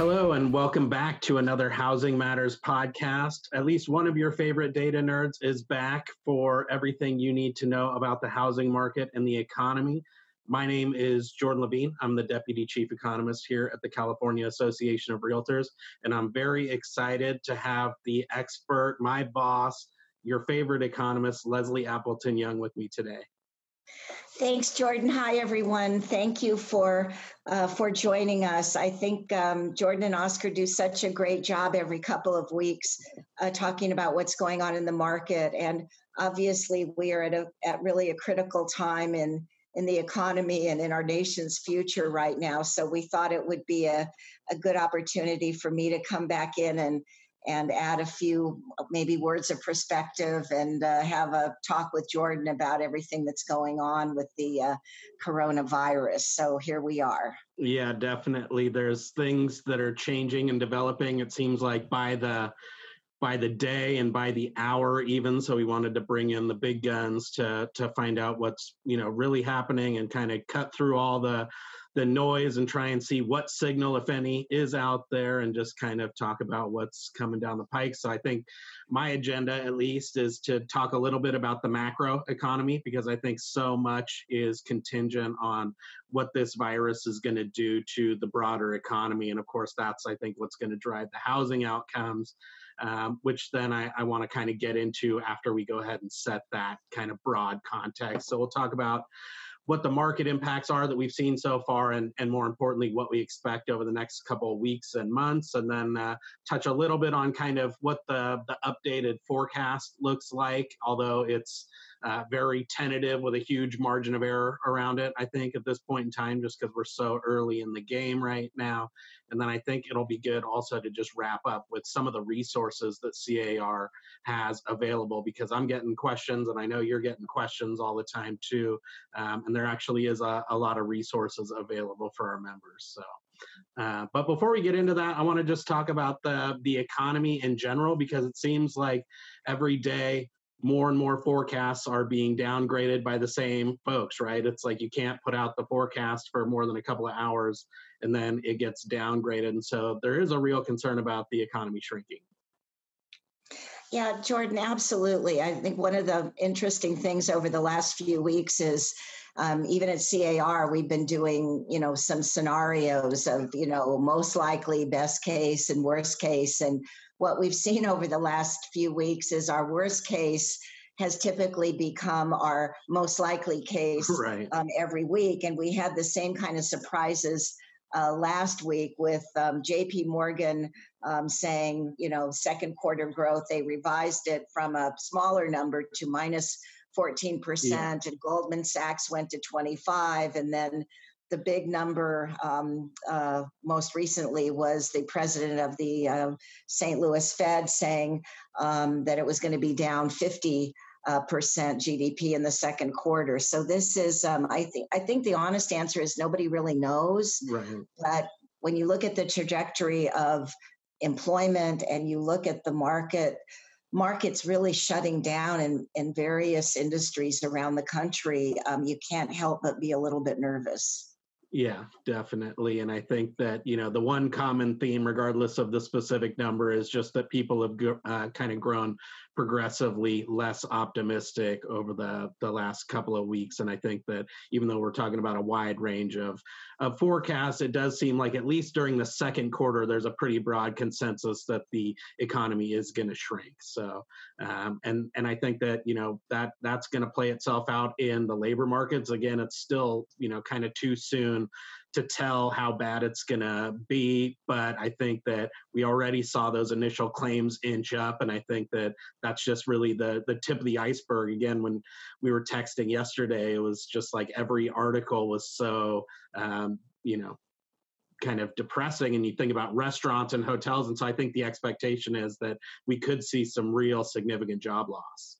Hello, and welcome back to another Housing Matters podcast. At least one of your favorite data nerds is back for everything you need to know about the housing market and the economy. My name is Jordan Levine. I'm the Deputy Chief Economist here at the California Association of Realtors, and I'm very excited to have the expert, my boss, your favorite economist, Leslie Appleton Young, with me today. Thanks, Jordan. Hi, everyone. Thank you for uh, for joining us. I think um, Jordan and Oscar do such a great job every couple of weeks uh, talking about what's going on in the market, and obviously we are at a at really a critical time in in the economy and in our nation's future right now. So we thought it would be a, a good opportunity for me to come back in and and add a few maybe words of perspective and uh, have a talk with Jordan about everything that's going on with the uh, coronavirus. So here we are. Yeah, definitely. There's things that are changing and developing. It seems like by the by the day and by the hour even so we wanted to bring in the big guns to to find out what's you know really happening and kind of cut through all the the noise and try and see what signal, if any, is out there and just kind of talk about what's coming down the pike. So I think my agenda, at least, is to talk a little bit about the macro economy because I think so much is contingent on what this virus is going to do to the broader economy. And of course, that's, I think, what's going to drive the housing outcomes. Um, which then I, I want to kind of get into after we go ahead and set that kind of broad context. So we'll talk about what the market impacts are that we've seen so far, and, and more importantly, what we expect over the next couple of weeks and months, and then uh, touch a little bit on kind of what the, the updated forecast looks like, although it's uh, very tentative with a huge margin of error around it, I think, at this point in time, just because we're so early in the game right now. And then I think it'll be good also to just wrap up with some of the resources that CAR has available because I'm getting questions and I know you're getting questions all the time too. Um, and there actually is a, a lot of resources available for our members. So. Uh, but before we get into that, I want to just talk about the the economy in general because it seems like every day more and more forecasts are being downgraded by the same folks, right? It's like you can't put out the forecast for more than a couple of hours and then it gets downgraded. And so there is a real concern about the economy shrinking. Yeah, Jordan, absolutely. I think one of the interesting things over the last few weeks is um, even at CAR, we've been doing, you know, some scenarios of, you know, most likely, best case, and worst case. And what we've seen over the last few weeks is our worst case has typically become our most likely case right. um, every week. And we had the same kind of surprises uh, last week with um, JP Morgan um, saying, you know, second quarter growth, they revised it from a smaller number to minus 14%, yeah. and Goldman Sachs went to 25, and then the big number um, uh, most recently was the president of the uh, St. Louis Fed saying um, that it was going to be down 50 uh, percent GDP in the second quarter. So this is, um, I think, I think the honest answer is nobody really knows. Right. But when you look at the trajectory of employment and you look at the market, markets really shutting down in, in various industries around the country, um, you can't help but be a little bit nervous. Yeah, definitely. And I think that, you know, the one common theme, regardless of the specific number, is just that people have uh, kind of grown progressively less optimistic over the, the last couple of weeks. And I think that even though we're talking about a wide range of, of forecasts, it does seem like at least during the second quarter, there's a pretty broad consensus that the economy is going to shrink. So, um, and and I think that you know that that's going to play itself out in the labor markets. Again, it's still you know kind of too soon to tell how bad it's going to be. But I think that we already saw those initial claims inch up. And I think that that's just really the, the tip of the iceberg. Again, when we were texting yesterday, it was just like every article was so, um, you know, kind of depressing and you think about restaurants and hotels and so i think the expectation is that we could see some real significant job loss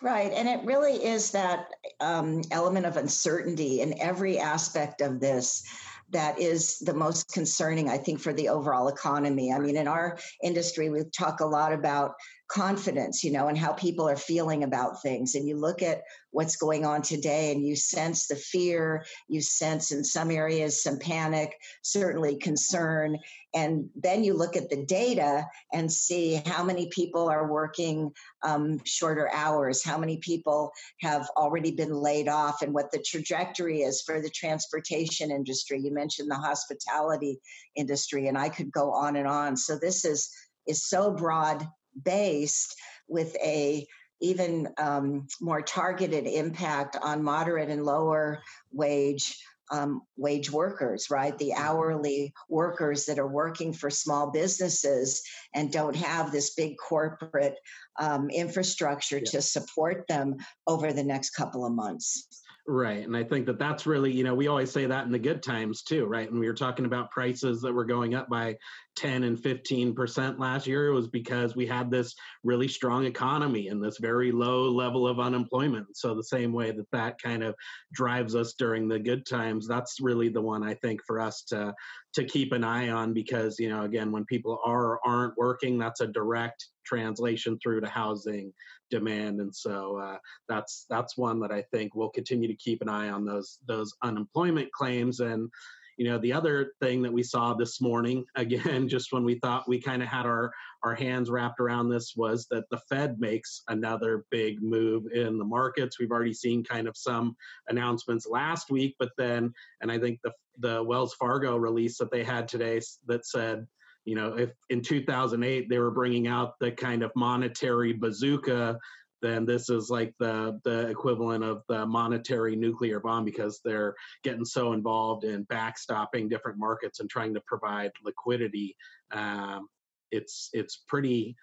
Right. And it really is that um, element of uncertainty in every aspect of this that is the most concerning, I think, for the overall economy. I mean, in our industry, we talk a lot about confidence, you know, and how people are feeling about things. And you look at what's going on today and you sense the fear, you sense in some areas some panic, certainly concern. And then you look at the data and see how many people are working um, shorter hours, how many people have already been laid off, and what the trajectory is for the transportation industry. You mentioned the hospitality industry, and I could go on and on. So this is is so broad based with a even um, more targeted impact on moderate and lower wage um, wage workers, right? The hourly workers that are working for small businesses and don't have this big corporate um, infrastructure yeah. to support them over the next couple of months. Right. And I think that that's really, you know, we always say that in the good times too, right? And we were talking about prices that were going up by 10 and 15% last year. It was because we had this really strong economy and this very low level of unemployment. So, the same way that that kind of drives us during the good times, that's really the one I think for us to, to keep an eye on because, you know, again, when people are aren't working, that's a direct translation through to housing demand and so uh, that's that's one that i think we'll continue to keep an eye on those those unemployment claims. And you know the other thing that we saw this morning again just when we thought we kind of had our our hands wrapped around this was that the fed makes another big move in the markets. We've already seen kind of some announcements last week but then and i think the the wells fargo release that they had today that said you know, if in 2008 they were bringing out the kind of monetary bazooka, then this is like the the equivalent of the monetary nuclear bomb because they're getting so involved in backstopping different markets and trying to provide liquidity. Um, it's it's pretty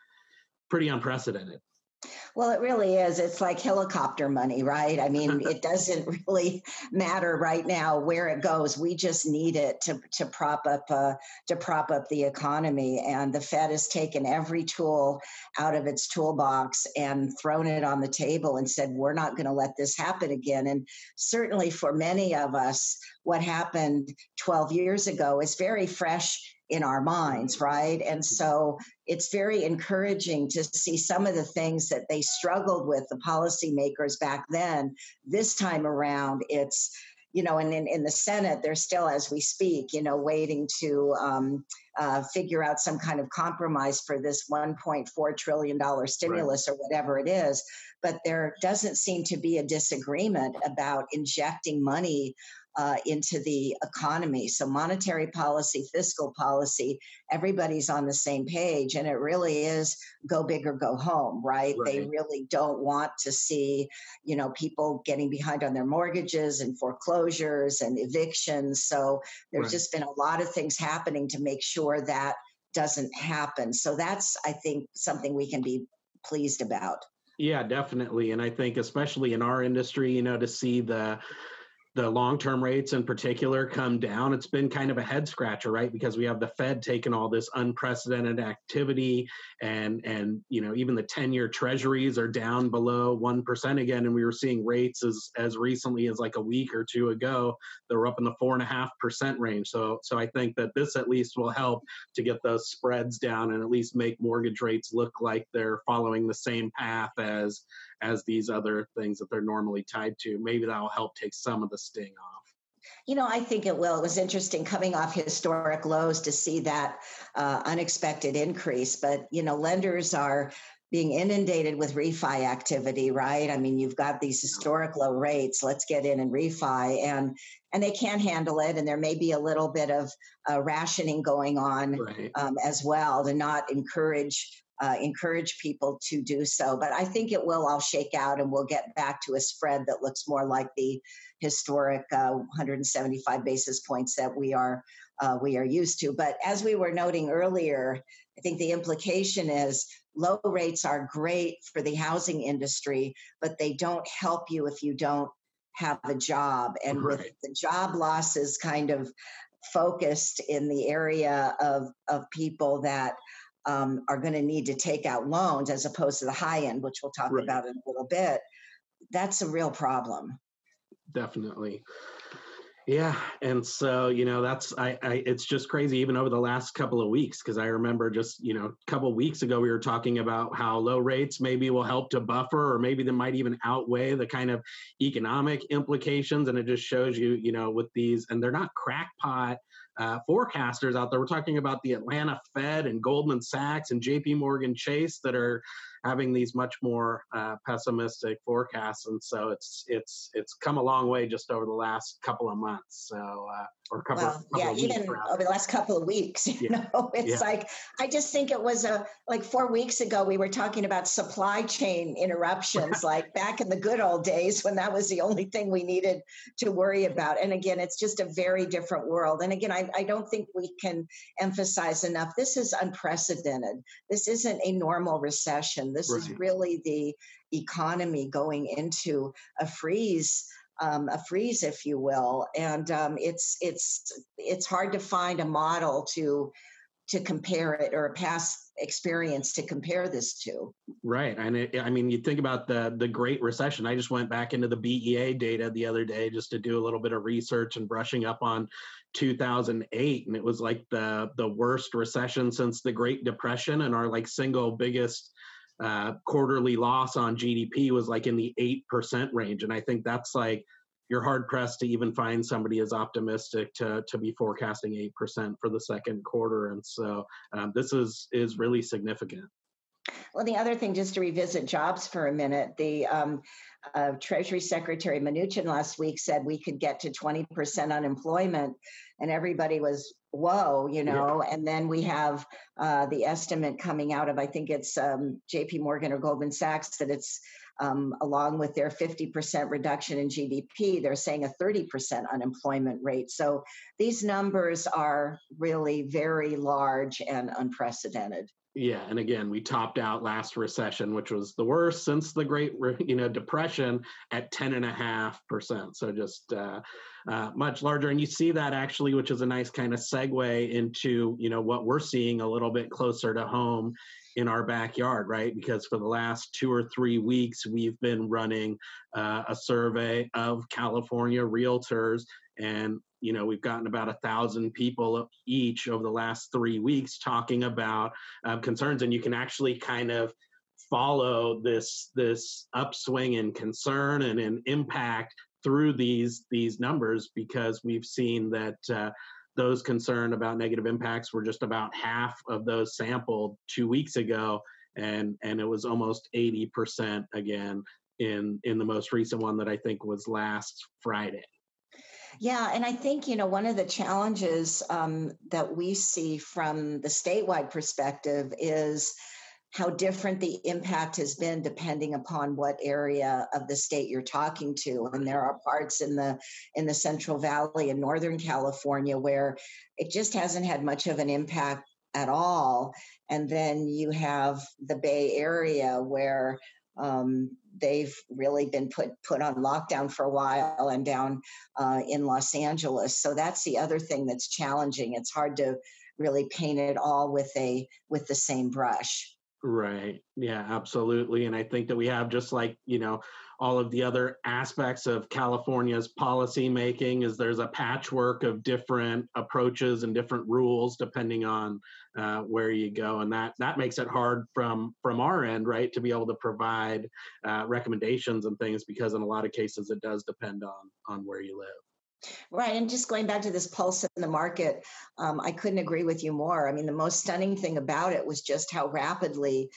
pretty unprecedented. Well, it really is. It's like helicopter money, right? I mean, it doesn't really matter right now where it goes. We just need it to to prop up uh, to prop up the economy. And the Fed has taken every tool out of its toolbox and thrown it on the table and said, "We're not going to let this happen again." And certainly for many of us, what happened 12 years ago is very fresh in our minds, right? And mm-hmm. so it's very encouraging to see some of the things that they struggled with, the policymakers back then. This time around, it's you know, and in, in the Senate, they're still, as we speak, you know, waiting to um, uh, figure out some kind of compromise for this $1.4 trillion stimulus right. or whatever it is. But there doesn't seem to be a disagreement about injecting money uh, into the economy. So, monetary policy, fiscal policy, everybody's on the same page. And it really is go big or go home, right? right? They really don't want to see, you know, people getting behind on their mortgages and foreclosures and evictions. So, there's right. just been a lot of things happening to make sure that doesn't happen. So, that's, I think, something we can be pleased about. Yeah, definitely. And I think, especially in our industry, you know, to see the the long-term rates in particular come down it's been kind of a head scratcher right? Because we have the fed taking all this unprecedented activity and and you know even the 10-year treasuries are down below 1% again and we were seeing rates as as recently as like a week or two ago they were up in the four and a half percent range. So so i think that this at least will help to get those spreads down and at least make mortgage rates look like they're following the same path as as these other things that they're normally tied to. Maybe that'll help take some of the sting off. You know, I think it will. It was interesting coming off historic lows to see that uh, unexpected increase. But, you know, lenders are being inundated with refi activity, right? I mean, you've got these historic low rates. Let's get in and refi, and and they can't handle it. And there may be a little bit of uh, rationing going on right. um, as well to not encourage uh, encourage people to do so. But I think it will all shake out and we'll get back to a spread that looks more like the historic uh, 175 basis points that we are uh, we are used to. But as we were noting earlier, I think the implication is low rates are great for the housing industry, but they don't help you if you don't have a job. And right. with the job losses kind of focused in the area of, of people that um, are going to need to take out loans as opposed to the high end, which we'll talk right. about in a little bit. That's a real problem. Definitely. Yeah, and so you know that's I, I it's just crazy even over the last couple of weeks because I remember just you know a couple of weeks ago we were talking about how low rates maybe will help to buffer or maybe they might even outweigh the kind of economic implications and it just shows you you know with these and they're not crackpot uh, forecasters out there. We're talking about the Atlanta Fed and Goldman Sachs and JP Morgan Chase that are having these much more uh, pessimistic forecasts, and so it's it's it's come a long way just over the last couple of months. So uh, or a couple, well, couple yeah, even over the last couple of weeks. You yeah. know, it's yeah. like I just think it was a like four weeks ago we were talking about supply chain interruptions, like back in the good old days when that was the only thing we needed to worry about. And again, it's just a very different world. And again, I, I don't think we can emphasize enough. This is unprecedented. This isn't a normal recession. This right. is really the economy going into a freeze um, a freeze, if you will. And um, it's it's it's hard to find a model to to compare it or a past experience to compare this to. Right, and it, I mean, you think about the the Great Recession. I just went back into the BEA data the other day just to do a little bit of research and brushing up on 2008, and it was like the the worst recession since the Great Depression, and our like single biggest uh, quarterly loss on GDP was like in the 8% range. And I think that's like, you're hard pressed to even find somebody as optimistic to, to be forecasting 8% for the second quarter. And so um, this is, is really significant. Well, the other thing, just to revisit jobs for a minute, the um, uh, Treasury Secretary Mnuchin last week said we could get to 20% unemployment, and everybody was whoa, you know. Yeah. And then we have uh, the estimate coming out of I think it's um, J.P. Morgan or Goldman Sachs that it's um, along with their 50% reduction in GDP, they're saying a 30% unemployment rate. So these numbers are really very large and unprecedented. Yeah, and again, we topped out last recession, which was the worst since the Great, you know, Depression, at ten and a half percent. So just uh, uh, much larger, and you see that actually, which is a nice kind of segue into you know what we're seeing a little bit closer to home in our backyard, right? Because for the last two or three weeks, we've been running uh, a survey of California realtors and you know we've gotten about a thousand people each over the last three weeks talking about uh, concerns and you can actually kind of follow this this upswing in concern and in impact through these these numbers because we've seen that uh, those concerned about negative impacts were just about half of those sampled two weeks ago and and it was almost 80% again in in the most recent one that i think was last friday yeah, and I think you know one of the challenges um, that we see from the statewide perspective is how different the impact has been depending upon what area of the state you're talking to and there are parts in the in the central valley and northern california where it just hasn't had much of an impact at all and then you have the bay area where um, they've really been put put on lockdown for a while and down uh, in Los Angeles. So that's the other thing that's challenging. It's hard to really paint it all with a with the same brush. Right. Yeah, absolutely. And I think that we have just like, you know, all of the other aspects of California's policy making is there's a patchwork of different approaches and different rules depending on uh, where you go, and that that makes it hard from from our end, right, to be able to provide uh, recommendations and things because in a lot of cases it does depend on on where you live. Right. And just going back to this pulse in the market, um, I couldn't agree with you more. I mean, the most stunning thing about it was just how rapidly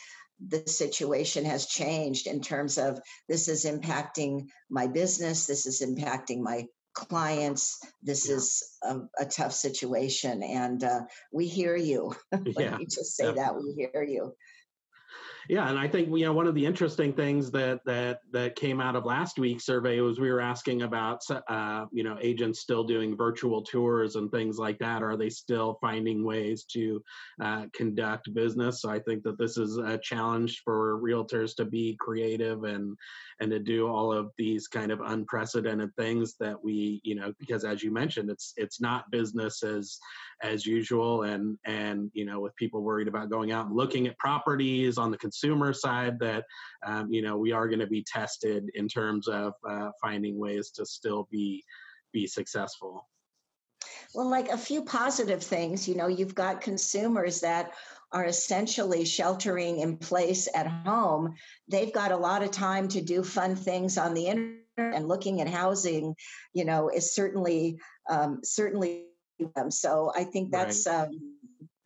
the situation has changed in terms of this is impacting my business, this is impacting my clients. This yeah. is a, a, tough situation, and uh, we hear you. Let yeah, me just say definitely. that we hear you. Yeah, and I think you know one of the interesting things that that that came out of last week's survey was we were asking about uh, you know agents still doing virtual tours and things like that. Are they still finding ways to uh, conduct business? So I think that this is a challenge for realtors to be creative and and to do all of these kind of unprecedented things that we you know because as you mentioned it's it's not business as as usual and and you know with people worried about going out and looking at properties on the consumer side that um, you know we are going to be tested in terms of uh, finding ways to still be be successful well like a few positive things you know you've got consumers that are essentially sheltering in place at home they've got a lot of time to do fun things on the internet and looking at housing you know is certainly um, certainly um, so I think that's right. um,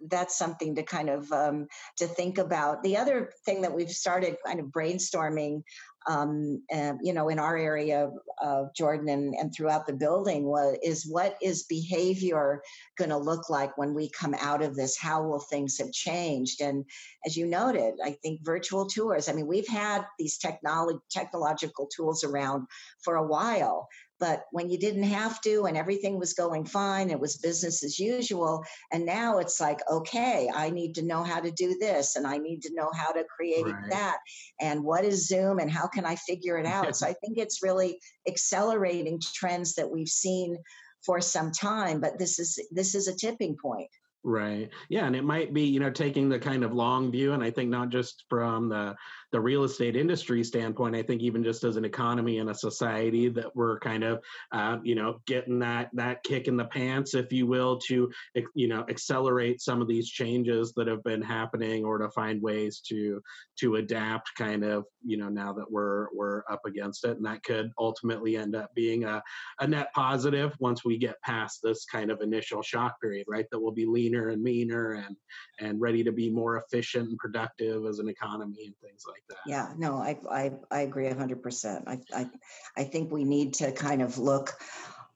that's something to kind of um, to think about. The other thing that we've started kind of brainstorming, um, and, you know, in our area of Jordan and, and throughout the building was is what is behavior going to look like when we come out of this? How will things have changed? And as you noted, I think virtual tours. I mean, we've had these technology technological tools around for a while, but when you didn't have to and everything was going fine, it was business as usual. And now it's like, okay, I need to know how to do this and I need to know how to create right. that. And what is Zoom and how can I figure it out? so I think it's really accelerating trends that we've seen for some time, but this is this is a tipping point. Right. Yeah, and it might be, you know, taking the kind of long view and I think not just from the the real estate industry standpoint, I think even just as an economy and a society that we're kind of, uh, you know, getting that that kick in the pants, if you will, to you know accelerate some of these changes that have been happening, or to find ways to to adapt, kind of, you know, now that we're we're up against it, and that could ultimately end up being a, a net positive once we get past this kind of initial shock period, right? That will be and meaner and and ready to be more efficient and productive as an economy and things like that. Yeah, no, I I, I agree hundred percent. I, I I think we need to kind of look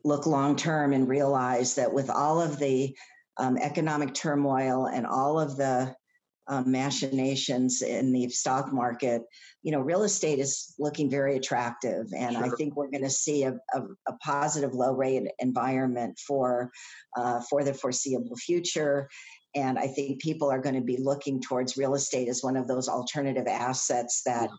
look long term and realize that with all of the um, economic turmoil and all of the um, machinations in the stock market, you know, real estate is looking very attractive, and sure. I think we're going to see a, a, a, positive low rate environment for uh, for the foreseeable future. And I think people are going to be looking towards real estate as one of those alternative assets that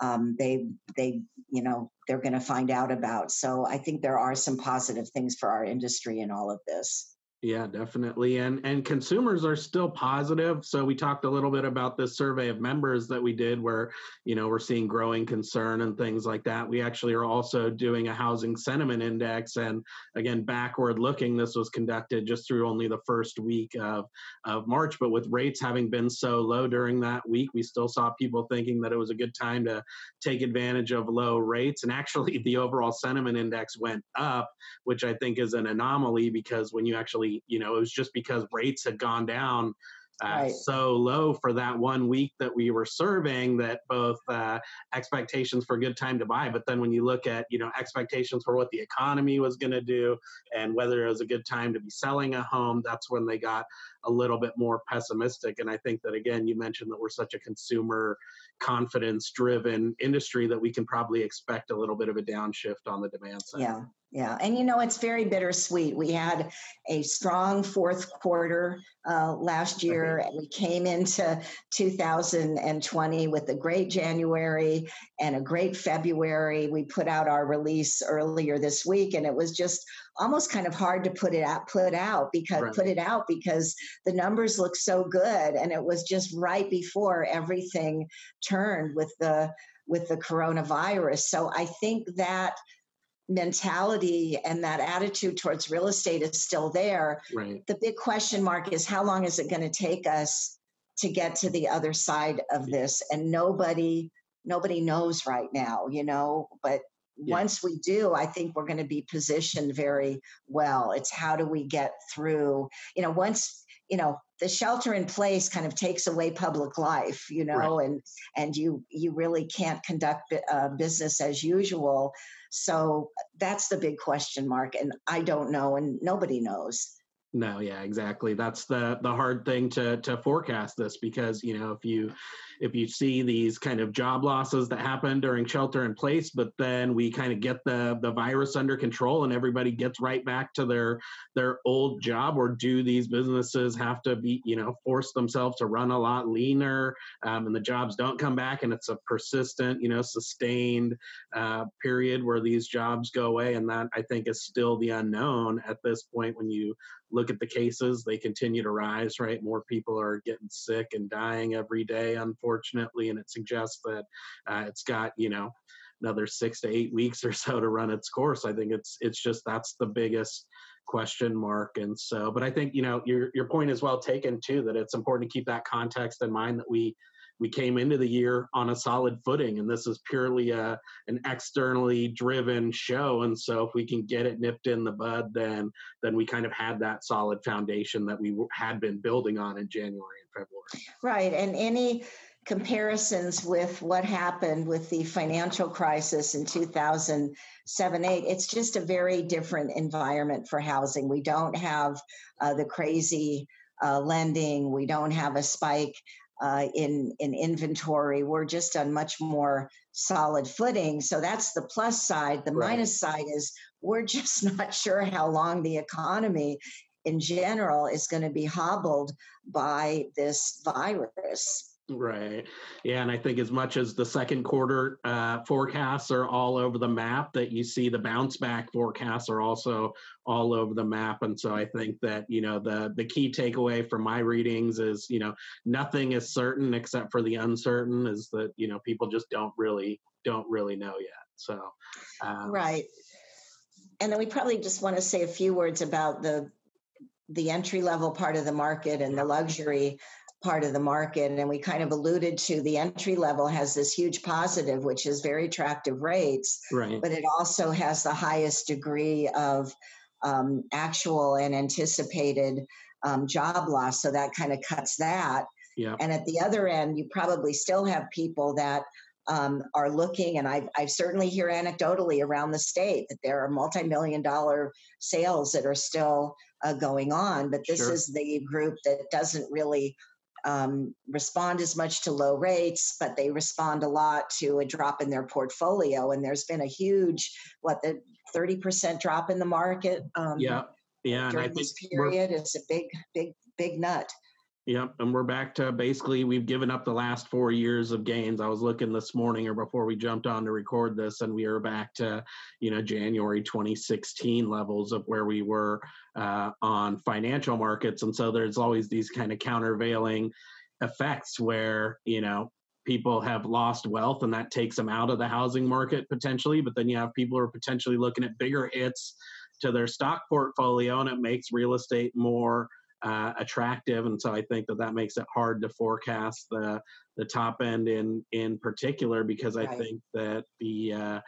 um, they they you know they're going to find out about. So I think there are some positive things for our industry in all of this. Yeah, definitely. And and consumers are still positive. So we talked a little bit about this survey of members that we did where, you know, we're seeing growing concern and things like that. We actually are also doing a housing sentiment index and again backward looking this was conducted just through only the first week of of March, but with rates having been so low during that week, we still saw people thinking that it was a good time to take advantage of low rates and actually the overall sentiment index went up, which I think is an anomaly because when you actually you know, it was just because rates had gone down uh, right. so low for that one week that we were serving that both uh, expectations for a good time to buy, but then when you look at you know expectations for what the economy was going to do and whether it was a good time to be selling a home, that's when they got a little bit more pessimistic. And I think that again, you mentioned that we're such a consumer confidence driven industry that we can probably expect a little bit of a downshift on the demand side. Yeah. Yeah, and you know it's very bittersweet. We had a strong fourth quarter uh, last year, and we came into 2020 with a great January and a great February. We put out our release earlier this week, and it was just almost kind of hard to put it out, put out because right. put it out because the numbers look so good, and it was just right before everything turned with the with the coronavirus. So I think that mentality and that attitude towards real estate is still there. Right. The big question mark is how long is it going to take us to get to the other side of this? And nobody nobody knows right now, you know, but yeah. once we do, I think we're going to be positioned very well. It's how do we get through, you know, once, you know, the shelter in place kind of takes away public life, you know, right. and and you you really can't conduct uh, business as usual. So that's the big question mark. And I don't know, and nobody knows. No, yeah, exactly. That's the the hard thing to to forecast this because you know if you if you see these kind of job losses that happen during shelter in place, but then we kind of get the the virus under control and everybody gets right back to their their old job, or do these businesses have to be you know force themselves to run a lot leaner um, and the jobs don't come back and it's a persistent you know sustained uh, period where these jobs go away and that I think is still the unknown at this point when you look at the cases, they continue to rise, right? More people are getting sick and dying every day, unfortunately, and it suggests that uh, it's got, you know, another six to eight weeks or so to run its course. I think it's it's just that's the biggest question mark. And so, but I think you know your your point is well taken too. That it's important to keep that context in mind that we we came into the year on a solid footing and this is purely a, an externally driven show and so if we can get it nipped in the bud then then we kind of had that solid foundation that we had been building on in january and february right and any comparisons with what happened with the financial crisis in 2007 8 it's just a very different environment for housing we don't have uh, the crazy uh, lending we don't have a spike uh, in in inventory. We're just on much more solid footing. So that's the plus side. The right. minus side is we're just not sure how long the economy in general is going to be hobbled by this virus. Right. Yeah. And I think as much as the second quarter uh, forecasts are all over the map, that you see the bounce back forecasts are also all over the map. And so I think that, you know, the, the key takeaway from my readings is, you know, nothing is certain except for the uncertain is that, you know, people just don't really, don't really know yet. So, um, right. And then we probably just want to say a few words about the the entry level part of the market and the luxury part of the market. And we kind of alluded to the entry level has this huge positive, which is very attractive rates, right. but it also has the highest degree of um, actual and anticipated um, job loss. So that kind of cuts that. Yeah. And at the other end, you probably still have people that um, are looking, and I've, I've certainly hear anecdotally around the state that there are multi-million dollar sales that are still uh, going on, but this sure. is the group that doesn't really um, respond as much to low rates, but they respond a lot to a drop in their portfolio. And there's been a huge, what, the 30% drop in the market. Um, yeah. Yeah. During this period is a big, big, big nut. Yep, and we're back to basically we've given up the last four years of gains. I was looking this morning or before we jumped on to record this, and we are back to you know January 2016 levels of where we were uh, on financial markets. And so there's always these kind of countervailing effects where you know people have lost wealth and that takes them out of the housing market potentially, but then you have people who are potentially looking at bigger hits to their stock portfolio, and it makes real estate more uh, attractive, and so I think that that makes it hard to forecast the the top end in in particular because I think that the uh,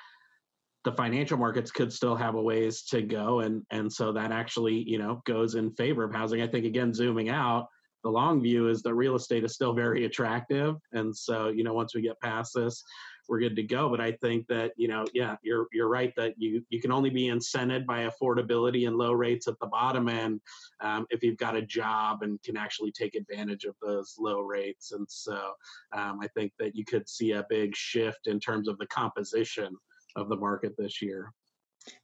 the financial markets could still have a ways to go, and and so that actually you know goes in favor of housing. I think again, zooming out, the long view is that real estate is still very attractive, and so you know once we get past this, we're good to go. But I think that you know, yeah, you're you're right that you you can only be incented by affordability and low rates at the bottom end um, if you've got a job and can actually take advantage of those low rates. And so um, I think that you could see a big shift in terms of the composition of the market this year.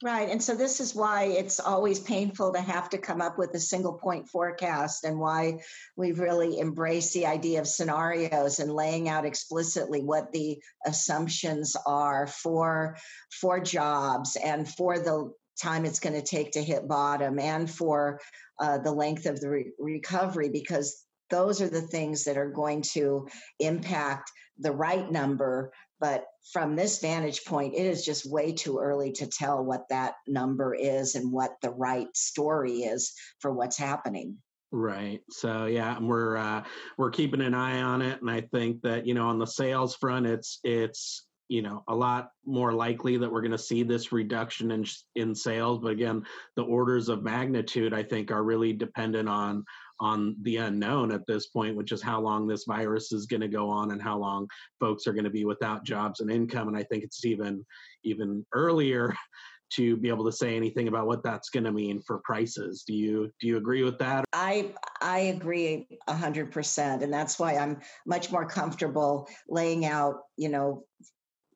Right. And so this is why it's always painful to have to come up with a single point forecast and why we've really embraced the idea of scenarios and laying out explicitly what the assumptions are for for jobs and for the time it's going to take to hit bottom and for uh, the length of the re- recovery because those are the things that are going to impact the right number but from this vantage point, it is just way too early to tell what that number is and what the right story is for what's happening. Right. So yeah, we're uh, we're keeping an eye on it, and I think that you know on the sales front, it's it's you know a lot more likely that we're going to see this reduction in in sales. But again, the orders of magnitude I think are really dependent on on the unknown at this point, which is how long this virus is going to go on and how long folks are going to be without jobs and income. And I think it's even even earlier to be able to say anything about what that's going to mean for prices. Do you do you agree with that? I I agree a hundred percent, and that's why I'm much more comfortable laying out, you know,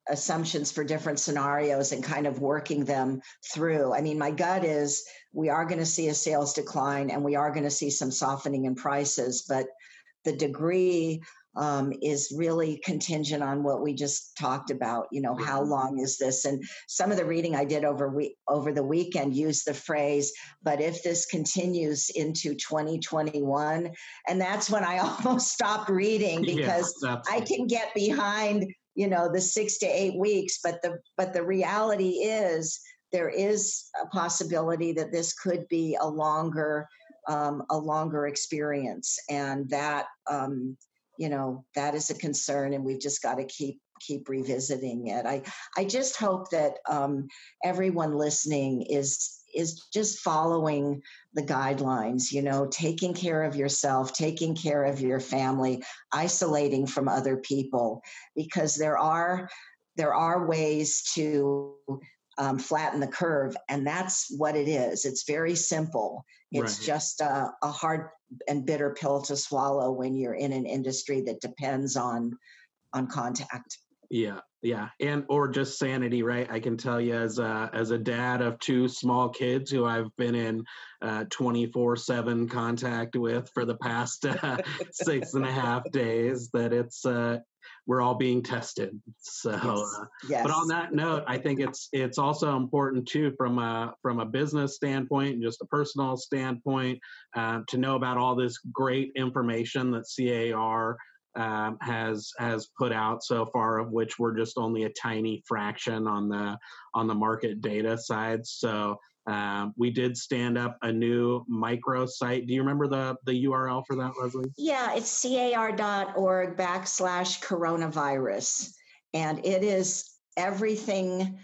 assumptions for different scenarios and kind of working them through. I mean, my gut is we are going to see a sales decline and we are going to see some softening in prices, but the degree um, is really contingent on what we just talked about. You know, how long is this? And some of the reading I did over we- over the weekend used the phrase, "But if this continues into 2021," and that's when I almost stopped reading because yeah, I can get behind you know the six to eight weeks. But the but the reality is there is a possibility that this could be a longer um, a longer experience, and that um, you know that is a concern and we've just got to keep keep revisiting it. I i just hope that um, everyone listening is is just following the guidelines you know taking care of yourself taking care of your family isolating from other people because there are there are ways to um, flatten the curve and that's what it is. It's very simple. It's right. just a, a hard and bitter pill to swallow when you're in an industry that depends on on contact. Yeah yeah and or just sanity right? I can tell you as a as a dad of two small kids who i've been in uh, 24 7 contact with for the past uh, six and a half days that it's uh, we're all being tested. So, yes. Uh, yes. but on that note, I think it's it's also important too from a from a business standpoint and just a personal standpoint uh, to know about all this great information that CAR um, has has put out so far, of which we're just only a tiny fraction on the on the market data side. So um, we did stand up a new micro site. Do you remember the the URL for that, Leslie? Yeah, it's car.org backslash coronavirus, and it is everything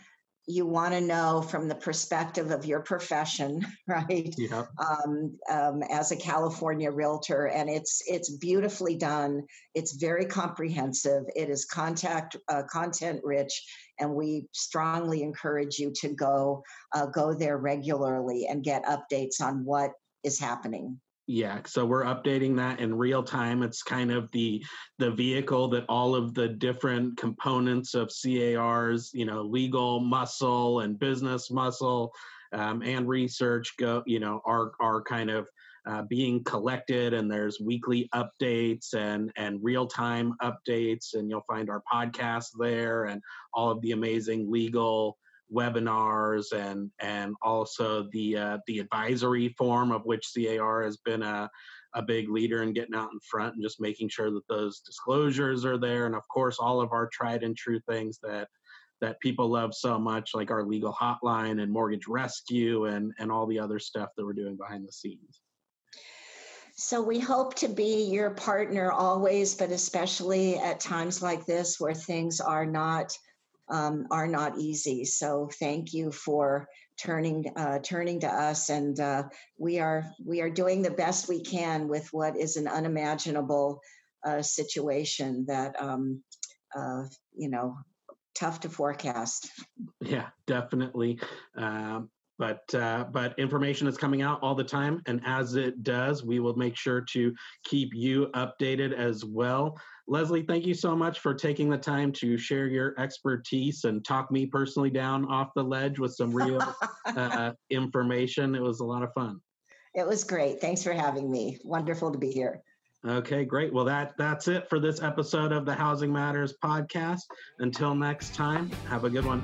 you want to know from the perspective of your profession, right? Yeah. Um, um, as a California realtor, and it's it's beautifully done. It's very comprehensive. It is contact uh, content rich, and we strongly encourage you to go uh, go there regularly and get updates on what is happening. Yeah, so we're updating that in real time. It's kind of the the vehicle that all of the different components of CAR's, you know, legal muscle and business muscle um, and research go, you know, are are kind of uh, being collected. And there's weekly updates and and real time updates, and you'll find our podcast there and all of the amazing legal webinars and and also the uh, the advisory form of which CAR has been a a big leader in getting out in front and just making sure that those disclosures are there. And of course all of our tried and true things that that people love so much like our legal hotline and mortgage rescue and and all the other stuff that we're doing behind the scenes. So we hope to be your partner always but especially at times like this where things are not um, are not easy. So thank you for turning uh, turning to us, and uh, we are we are doing the best we can with what is an unimaginable uh, situation that um, uh, you know tough to forecast. Yeah, definitely. Um, but uh, but information is coming out all the time, and as it does, we will make sure to keep you updated as well. Leslie, thank you so much for taking the time to share your expertise and talk me personally down off the ledge with some real uh, information. It was a lot of fun. It was great. Thanks for having me. Wonderful to be here. Okay, great. Well, that that's it for this episode of the Housing Matters podcast. Until next time, have a good one.